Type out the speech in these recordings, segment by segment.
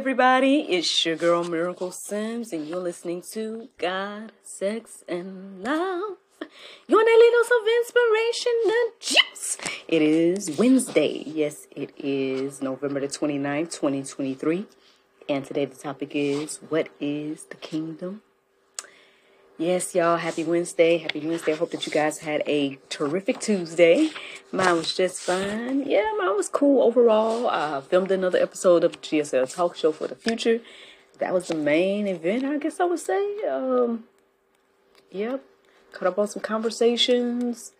Everybody. It's your girl Miracle Sims, and you're listening to God, Sex, and Love. Your daily dose of inspiration and juice. It is Wednesday. Yes, it is November the 29th, 2023. And today the topic is What is the Kingdom? Yes, y'all, happy Wednesday. Happy Wednesday. I hope that you guys had a terrific Tuesday. Mine was just fun. Yeah, mine was cool overall. I filmed another episode of GSL Talk Show for the Future. That was the main event, I guess I would say. Um, yep. Cut up on some conversations.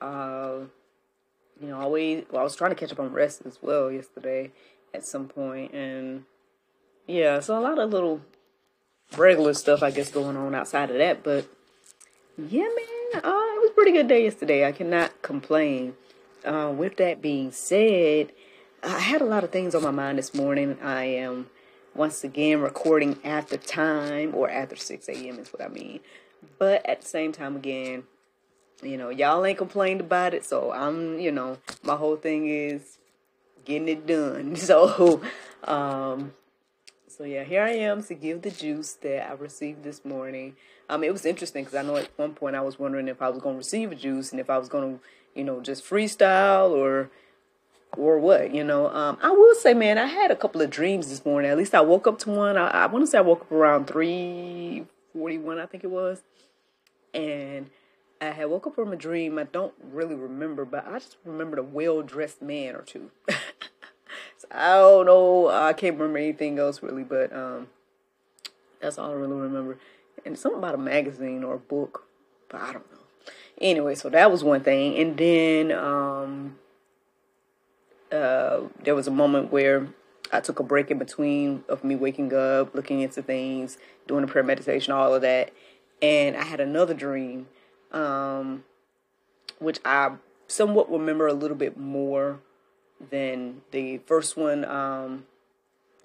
Uh, you know, always, well, I was trying to catch up on rest as well yesterday at some point, And yeah, so a lot of little regular stuff, I guess, going on outside of that. But yeah, man, uh, it was a pretty good day yesterday. I cannot complain. Uh, with that being said, I had a lot of things on my mind this morning. I am once again recording after time or after 6 a.m. is what I mean. But at the same time, again, you know, y'all ain't complained about it. So I'm, you know, my whole thing is getting it done. So, um, so yeah, here I am to give the juice that I received this morning. Um, it was interesting because I know at one point I was wondering if I was going to receive a juice and if I was going to, you know, just freestyle or or what, you know. Um, I will say, man, I had a couple of dreams this morning. At least I woke up to one. I, I want to say I woke up around three forty-one, I think it was, and I had woke up from a dream. I don't really remember, but I just remembered a well-dressed man or two. I don't know. I can't remember anything else really, but um, that's all I really remember. And something about a magazine or a book, but I don't know. Anyway, so that was one thing, and then um, uh, there was a moment where I took a break in between of me waking up, looking into things, doing a prayer meditation, all of that, and I had another dream, um, which I somewhat remember a little bit more than the first one. Um,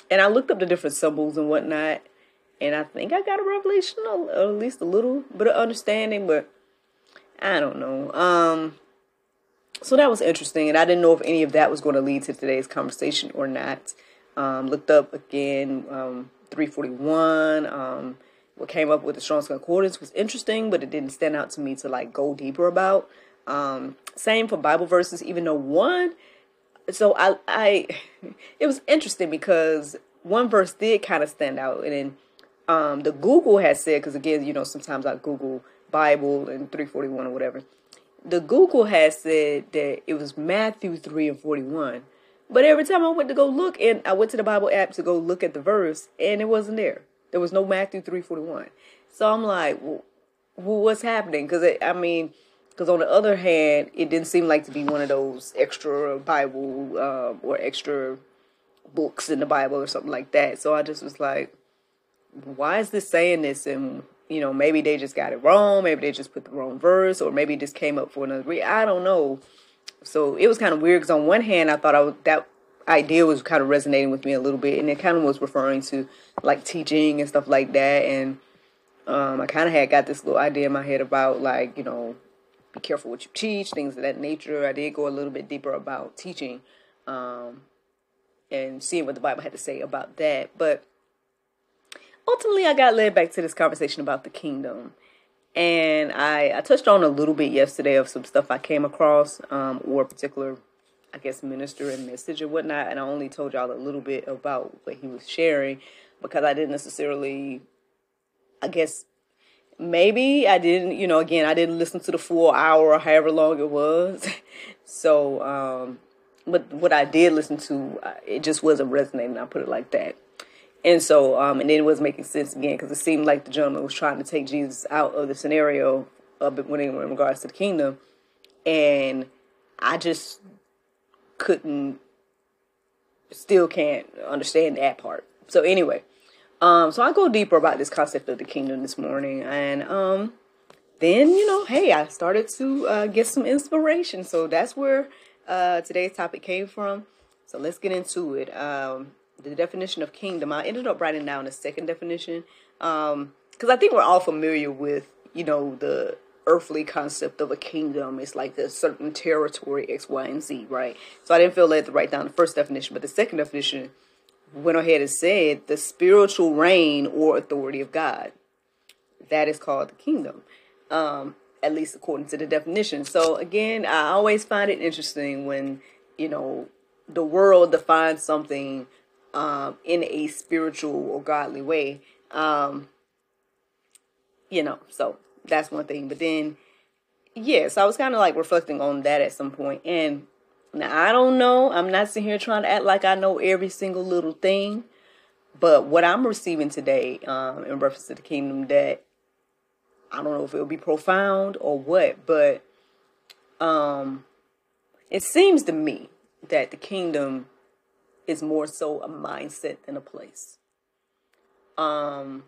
and I looked up the different symbols and whatnot, and I think I got a revelation, or at least a little bit of understanding, but I don't know. Um, so that was interesting, and I didn't know if any of that was going to lead to today's conversation or not. Um, looked up again, um, 341. Um, what came up with the Strong's Concordance was interesting, but it didn't stand out to me to like go deeper about. Um, same for Bible verses, even though one so I, I, it was interesting because one verse did kind of stand out, and then um, the Google has said because again, you know, sometimes I Google Bible and three forty one or whatever. The Google has said that it was Matthew three and forty one, but every time I went to go look, and I went to the Bible app to go look at the verse, and it wasn't there. There was no Matthew three forty one. So I'm like, well, what's happening? Because I mean because on the other hand, it didn't seem like to be one of those extra Bible um, or extra books in the Bible or something like that. So I just was like, why is this saying this? And you know, maybe they just got it wrong. Maybe they just put the wrong verse, or maybe it just came up for another reason. I don't know. So it was kind of weird because on one hand, I thought I that idea was kind of resonating with me a little bit, and it kind of was referring to like teaching and stuff like that. And um, I kind of had got this little idea in my head about like you know be careful what you teach, things of that nature. I did go a little bit deeper about teaching um, and seeing what the Bible had to say about that. But ultimately, I got led back to this conversation about the kingdom. And I, I touched on a little bit yesterday of some stuff I came across, um, or a particular, I guess, minister and message and whatnot. And I only told y'all a little bit about what he was sharing because I didn't necessarily, I guess, maybe I didn't, you know, again, I didn't listen to the full hour or however long it was. so, um, but what I did listen to, uh, it just wasn't resonating. I put it like that. And so, um, and then it was making sense again because it seemed like the gentleman was trying to take Jesus out of the scenario of when in regards to the kingdom. And I just couldn't, still can't understand that part. So anyway, um, so I go deeper about this concept of the kingdom this morning, and um, then you know, hey, I started to uh, get some inspiration. So that's where uh, today's topic came from. So let's get into it. Um, the definition of kingdom. I ended up writing down a second definition because um, I think we're all familiar with you know the earthly concept of a kingdom. It's like a certain territory, X, Y, and Z, right? So I didn't feel led to write down the first definition, but the second definition went ahead and said the spiritual reign or authority of God. That is called the kingdom, um, at least according to the definition. So again, I always find it interesting when you know the world defines something um, in a spiritual or godly way. Um, you know, so that's one thing. But then, yeah, so I was kind of like reflecting on that at some. And now I don't know. I'm not sitting here trying to act like I know every single little thing. But what I'm receiving today, um, in reference to the kingdom, that I don't know if it'll be profound or what, but um, it seems to me that the kingdom is more so a mindset than a place. Um,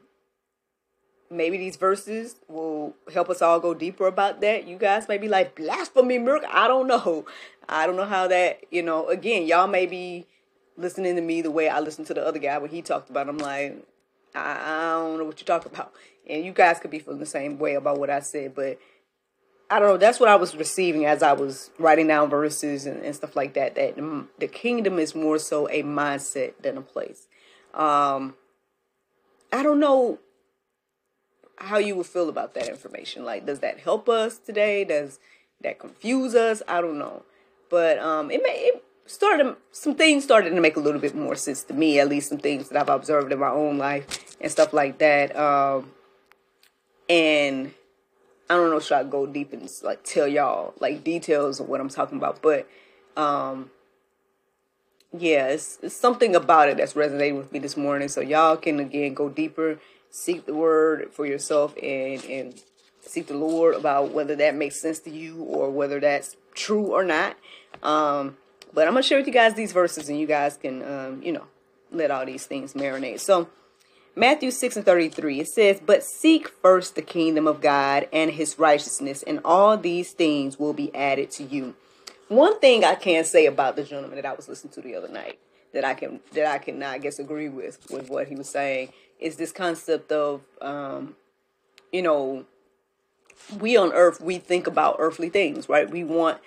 maybe these verses will help us all go deeper about that. You guys may be like blasphemy, miracle. I don't know. I don't know how that. You know, again, y'all may be listening to me the way I listened to the other guy when he talked about. It. I'm like, I, I don't know what you're talking about, and you guys could be feeling the same way about what I said, but I don't know. That's what I was receiving as I was writing down verses and, and stuff like that. That the kingdom is more so a mindset than a place. Um, I don't know how you would feel about that information. Like, does that help us today? Does that confuse us? I don't know. But um, it may it started some things started to make a little bit more sense to me. At least some things that I've observed in my own life and stuff like that. Um, and I don't know should I go deep and like tell y'all like details of what I'm talking about, but um yeah, it's, it's something about it that's resonating with me this morning. So y'all can again go deeper, seek the word for yourself and and seek the Lord about whether that makes sense to you or whether that's true or not. Um but I'm gonna share with you guys these verses and you guys can um, you know, let all these things marinate. So Matthew 6 and 33, it says, But seek first the kingdom of God and his righteousness, and all these things will be added to you. One thing I can say about the gentleman that I was listening to the other night that I can that I cannot guess agree with with what he was saying is this concept of um, you know we on earth we think about earthly things right we want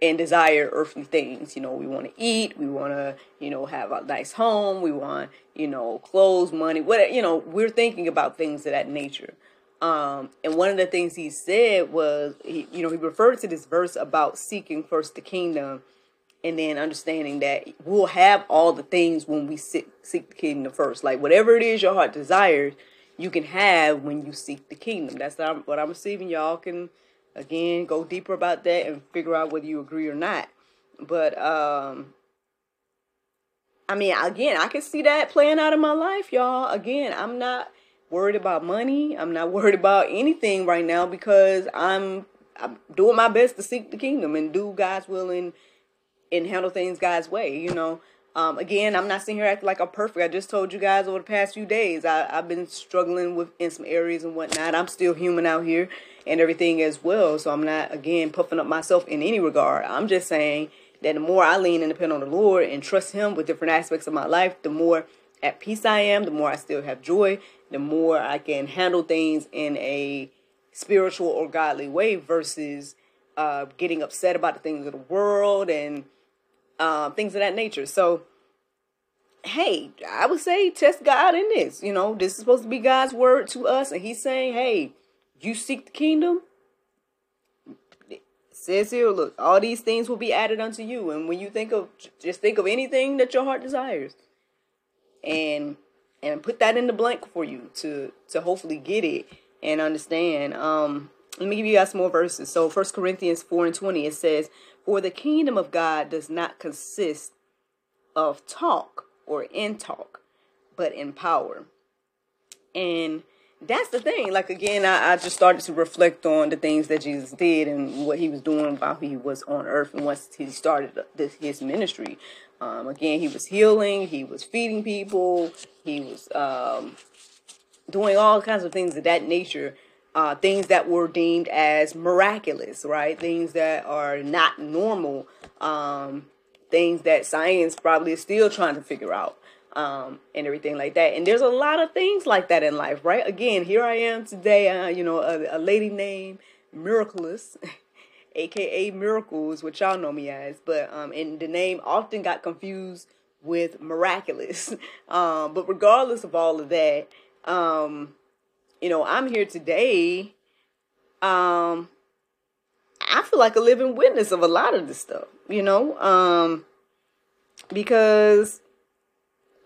and desire earthly things. You know, we want to eat, we want to, you know, have a nice home, we want, you know, clothes, money, what, you know, we're thinking about things of that nature. Um, and one of the things he said was, he, you know, he referred to this verse about seeking first the kingdom and then understanding that we'll have all the things when we seek, seek the kingdom first. Like whatever it is your heart desires, you can have when you seek the kingdom. That's what I'm receiving. Y'all can again go deeper about that and figure out whether you agree or not but um i mean again i can see that playing out in my life y'all again i'm not worried about money i'm not worried about anything right now because i'm i'm doing my best to seek the kingdom and do god's will and and handle things god's way you know um, again, I'm not sitting here acting like I'm perfect. I just told you guys over the past few days, I, I've been struggling with in some areas and whatnot. I'm still human out here and everything as well. So I'm not again puffing up myself in any regard. I'm just saying that the more I lean and depend on the Lord and trust Him with different aspects of my life, the more at peace I am, the more I still have joy, the more I can handle things in a spiritual or godly way versus uh, getting upset about the things of the world and uh, things of that nature. So, hey, I would say test God in this. You know, this is supposed to be God's word to us, and He's saying, hey, you seek the kingdom. It says here, look, all these things will be added unto you. And when you think of, just think of anything that your heart desires, and and put that in the blank for you to to hopefully get it and understand. Um, let me give you guys more verses. So First Corinthians 4 and 20, it says, For the kingdom of God does not consist of talk or in talk, but in power. And that's the thing. Like again, I, I just started to reflect on the things that Jesus did and what he was doing while he was on earth and once he started this, his ministry. Um, again, he was healing, he was feeding people, he was um, doing all kinds of things of that nature. Uh, things that were deemed as miraculous, right? Things that are not normal. Um, things that science probably is still trying to figure out um, and everything like that. And there's a lot of things like that in life, right? Again, here I am today, uh, you know, a, a lady named Miraculous, aka Miracles, which y'all know me as, but um, and the name often got confused with Miraculous. um, but regardless of all of that, um, you know, I'm here today. Um, I feel like a living witness of a lot of this stuff, you know, um, because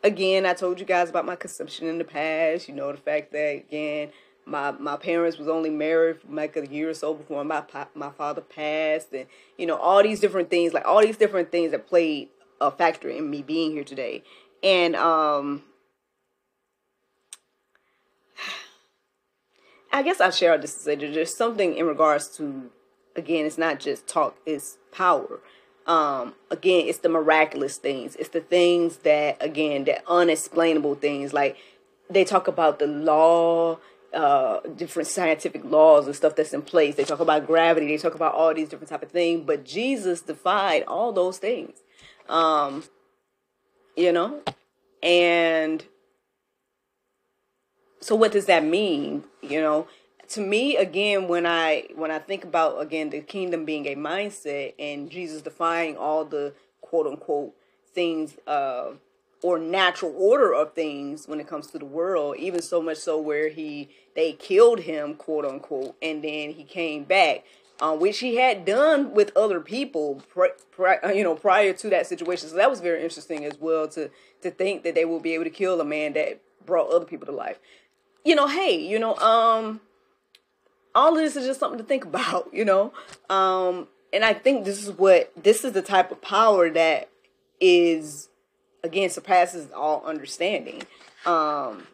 again, I told you guys about my consumption in the past. You know, the fact that again, my my parents was only married like a year or so before my my father passed, and you know all these different things, like all these different things that played a factor in me being here today. And um, I guess I share this to say that there's something in regards to again, it's not just talk, it's power. Um again it's the miraculous things. It's the things that again that unexplainable things. Like they talk about the law uh different scientific laws and stuff that's in place. They talk about gravity. They talk about all these different type of things. But jesus defied all those things. Um you know? And so what does that mean you know to me again when i when i think about again the kingdom being a mindset and jesus defying all the quote unquote things uh or natural order of things when it comes to the world even so much so where he they killed him quote unquote and then he came back uh, which he had done with other people uh, you know prior to that situation. So that was very interesting as well to to think that they will be able to kill a man that brought other people to life you know hey you know um all of this is just something to think about, you know. Um, and I think this is what this is the type of power that is again surpasses all understanding. Um,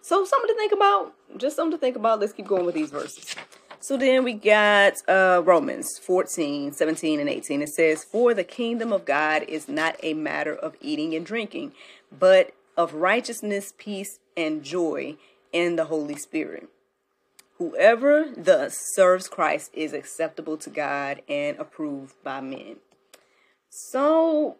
so something to think about, just something to think about. Let's keep going with these verses. So then we got uh, Romans 14, 17, and 18. It says, For the kingdom of God is not a matter of eating and drinking, but of righteousness, peace, and joy in the Holy Spirit. Whoever thus serves Christ is acceptable to God and approved by men. So,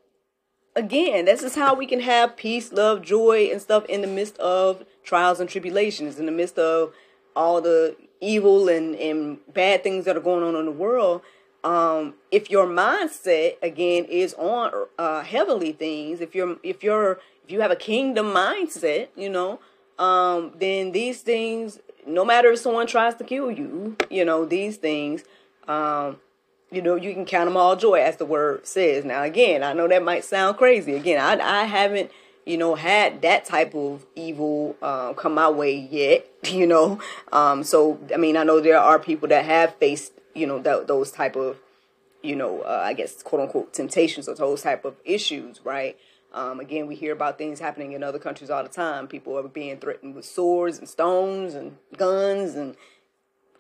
again, this is how we can have peace, love, joy, and stuff in the midst of trials and tribulations, in the midst of all the evil and, and bad things that are going on in the world. Um, if your mindset again is on uh, heavenly things, if you're if you're if you have a kingdom mindset, you know, um, then these things no matter if someone tries to kill you, you know, these things, um, you know, you can count them all joy, as the word says. Now, again, I know that might sound crazy. Again, I, I haven't, you know, had that type of evil uh, come my way yet, you know. Um, so, I mean, I know there are people that have faced, you know, th- those type of, you know, uh, I guess, quote unquote, temptations or those type of issues, right? Um, again, we hear about things happening in other countries all the time. People are being threatened with swords and stones and guns and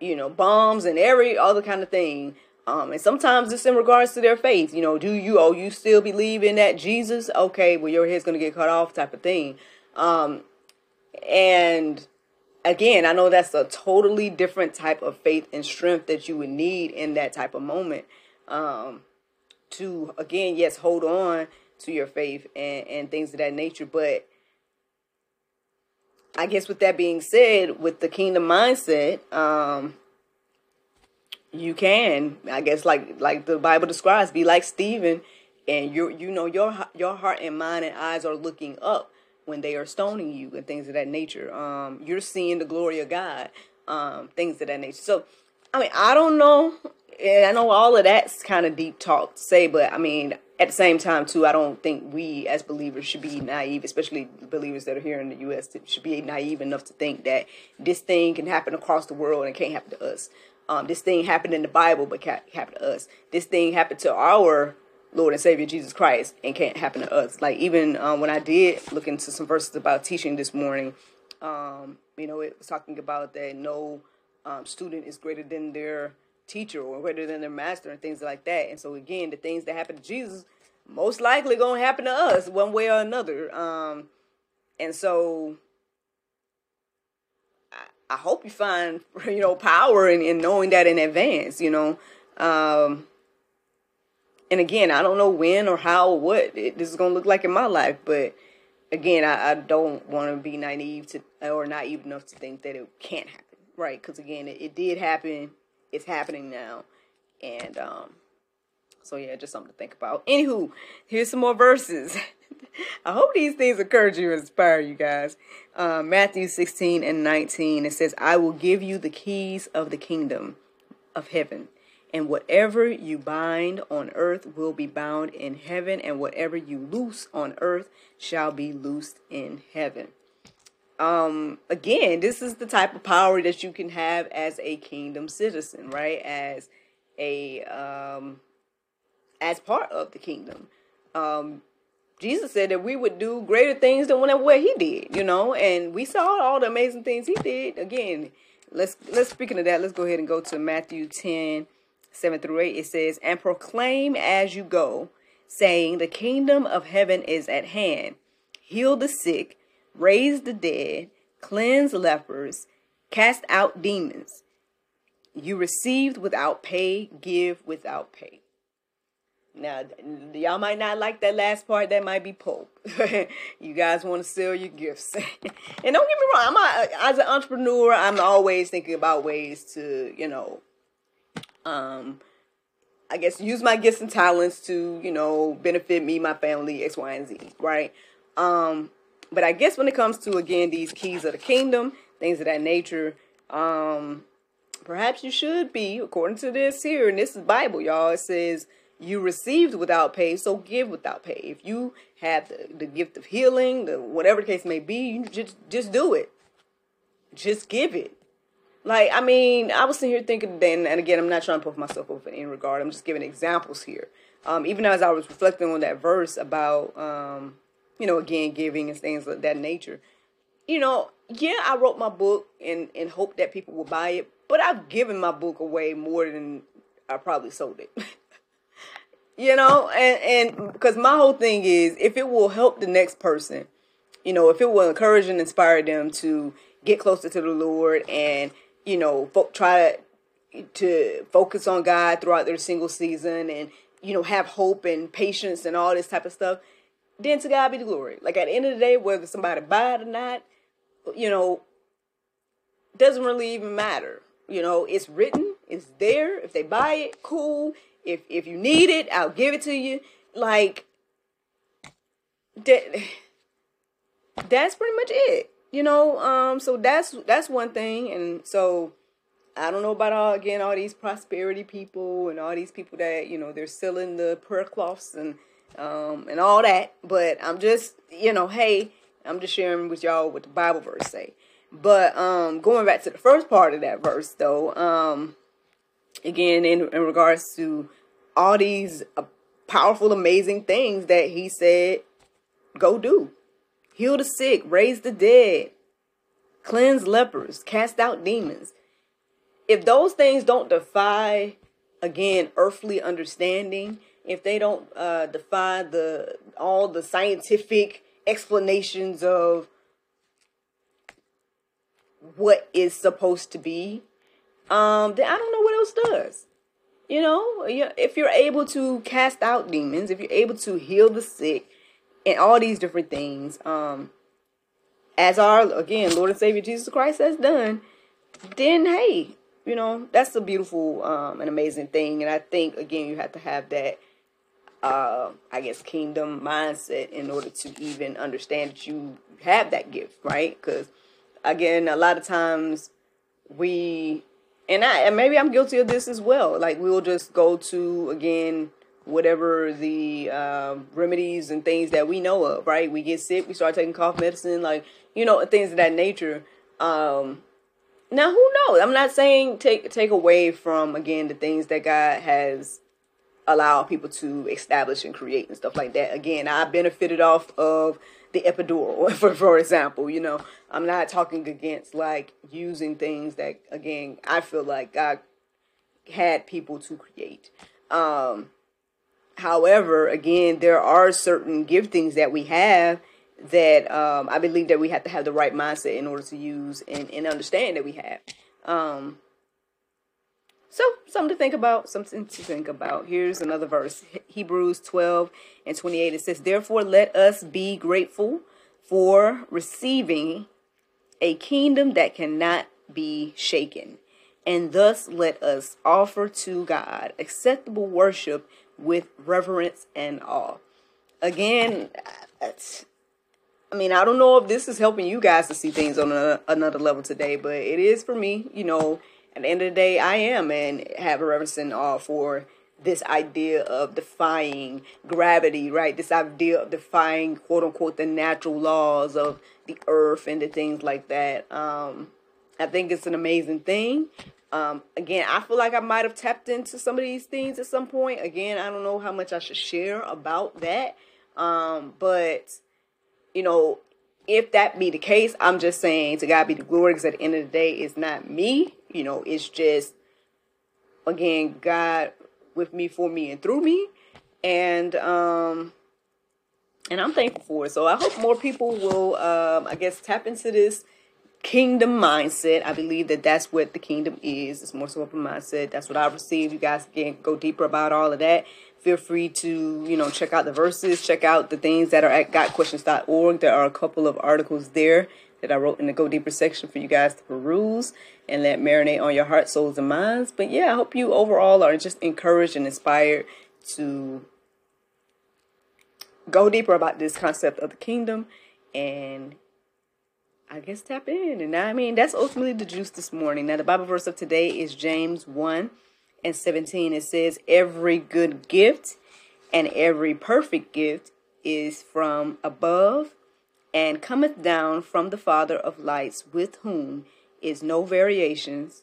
you know bombs and every other kind of thing. Um, and sometimes it's in regards to their faith. You know, do you oh you still believe in that Jesus? Okay, well your head's gonna get cut off, type of thing. Um, and again, I know that's a totally different type of faith and strength that you would need in that type of moment. Um, to again, yes, hold on to your faith and, and things of that nature. But I guess with that being said, with the kingdom mindset, um, you can, I guess, like like the Bible describes, be like Stephen, and you you know your your heart and mind and eyes are looking up when they are stoning you and things of that nature. Um, you're seeing the glory of God, um, things of that nature. So, I mean, I don't know. I know all of that's kind of deep talk to say, but I mean, at the same time too i don't think we as believers should be naive especially believers that are here in the us should be naive enough to think that this thing can happen across the world and can't happen to us um, this thing happened in the bible but can't happen to us this thing happened to our lord and savior jesus christ and can't happen to us like even um, when i did look into some verses about teaching this morning Um, you know, it was talking about that no um, student is greater than their teacher or greater than their master and things like that. And so again, the things that happen to Jesus most likely gonna happen to us one way or another. Um, and so I, I hope you find you know power in, in knowing that in advance. You know. Um, and again, I don't know when or how or what it, this is gonna look like in my life, but again, I, I don't want to be naive to or naive enough to think that it can't happen, right? Because again, it, it, did happen. It's happening now, and um, so yeah, just something to think about. Anywho, here's some more verses. I hope these things encourage you and inspire you guys. Uh, Matthew 16 and 19, it says, I will give you the keys of the kingdom of heaven. And whatever you bind on earth will be bound in heaven, and whatever you loose on earth shall be loosed in heaven. Um, again, this is the type of power that you can have as a kingdom citizen, right? As a um, as part of the kingdom. Um, Jesus said that we would do greater things than what he did, you know, and we saw all the amazing things he did. Again, let's let's speaking of that, let's go ahead and go to Matthew 10 7 through 8, it says, And proclaim as you go, saying, The kingdom of heaven is at hand. Heal the sick, raise the dead, cleanse lepers, cast out demons. You received without pay, give without pay. Now, y'all might not like that last part. That might be Pope. you guys want to sell your gifts. and don't get me wrong, I'm a, as an entrepreneur, I'm always thinking about ways to, you know, um, I guess use my gifts and talents to, you know, benefit me, my family, X, Y, and Z, right? Um, but I guess when it comes to again these keys of the kingdom, things of that nature, um, perhaps you should be, according to this here, and this is Bible, y'all. It says you received without pay, so give without pay. If you have the, the gift of healing, the whatever the case may be, you just just do it. Just give it. Like, I mean, I was sitting here thinking then, and again, I'm not trying to put myself up in any regard. I'm just giving examples here. Um, even as I was reflecting on that verse about, um, you know, again, giving and things of that nature. You know, yeah, I wrote my book and and hope that people will buy it, but I've given my book away more than I probably sold it. you know, and and because my whole thing is, if it will help the next person, you know, if it will encourage and inspire them to get closer to the Lord and you know, fo- try to focus on God throughout their single season and, you know, have hope and patience and all this type of stuff, then to God be the glory. Like at the end of the day, whether somebody buy it or not, you know, doesn't really even matter. You know, it's written, it's there. If they buy it, cool. If if you need it, I'll give it to you. Like that that's pretty much it you know um so that's that's one thing. And so i don't know about all again all these prosperity people and all these people that you know they're selling the prayer cloths and um and all that. But i'm just you know hey i'm just sharing with y'all what the bible verse say. But um going back to the first part of that verse though um again in, in regards to all these uh, powerful amazing things that he said go do heal the sick, raise the dead, cleanse lepers, cast out demons. If those things don't defy, again, earthly understanding, if they don't uh, defy the all the scientific explanations of what is supposed to be, um, then I don't know what else does. You know, if you're able to cast out demons, if you're able to heal the sick, and all these different things. Um, as our again Lord and Savior Jesus Christ has done, then hey, you know that's a beautiful um, and amazing thing. And I think again you have to have that, uh, I guess, kingdom mindset in order to even understand that you have that gift, right? Because again, a lot of times we and I and maybe I'm guilty of this as well. Like we'll just go to again whatever the uh, remedies and things that we know of, right? We get sick, we start taking cough medicine, like, you know, things of that nature. Um, now, who knows? I'm not saying take take away from again the things that God has allowed people to establish and create and stuff like that. Again, I benefited off of the epidural, for for example. You know, I'm not talking against like using things that again I feel like God had people to create. Um, however, again, there are certain giftings that we have that um, I believe that we have to have the right mindset in order to use and, and understand that we have. Um, so, something to think about, something to think about. Here's another verse Hebrews 12 and 28. It says, Therefore, let us be grateful for receiving a kingdom that cannot be shaken. And thus let us offer to God acceptable worship with reverence and awe. Again, I mean, I don't know if this is helping you guys to see things on a, another level today, but it is for me. You know, at the end of the day, I am and have a reverence and awe for this idea of defying gravity, right? This idea of defying quote unquote the natural laws of the earth and the things like that. Um, I think it's an amazing thing. Um, again, I feel like I might have tapped into some of these things at some point. Again, I don't know how much I should share about that. Um, but you know, if that be the case, I'm just saying to God be the glory because at the end of the day, it's not me. You know, it's just again God with me, for me, and through me, and um, and I'm thankful for it. So I hope more people will, um, I guess, tap into this kingdom mindset. I believe that that's what the kingdom is. It's more so of a mindset. That's what I received. You guys can go deeper about all of that feel free to you know check out the verses check out the things that are at gotquestions.org there are a couple of articles there that i wrote in the go deeper section for you guys to peruse and let marinate on your heart souls and minds but yeah i hope you overall are just encouraged and inspired to go deeper about this concept of the kingdom and I guess tap in. And I mean, that's ultimately the juice this morning. Now, the Bible verse of today is James 1 and 17, it says, Every good gift and every perfect gift is from above and cometh down from the Father of lights, with whom is no variations,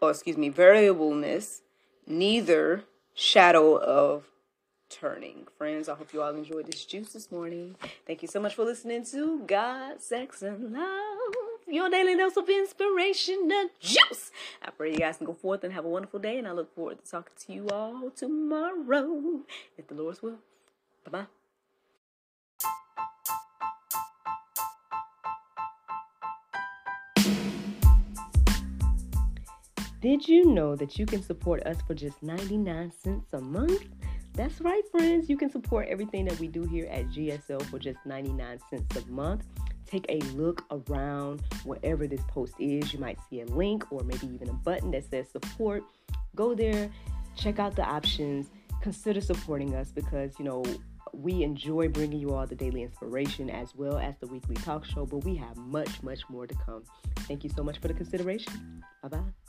or excuse me, variableness, neither shadow of turning. Friends, I hope you all enjoyed this juice this morning. Thank you so much for listening to God, Sex, and Love your daily dose of inspiration and juice. I pray you guys can go forth and have a wonderful day, and I look forward to talking to you all tomorrow, if the Lord's will. Bye bye. Did you know that you can support us for just 99 cents a month? That's right, friends. You can support everything that we do here at GSL for just 99 cents a month take a look around wherever this post is. You might see a link or maybe even a button that says support. Go there, check out the options, consider supporting us because, you know, we enjoy bringing you all the daily inspiration as well as the weekly talk show, but we have much, much more to come. Thank you so much for the consideration. Bye bye.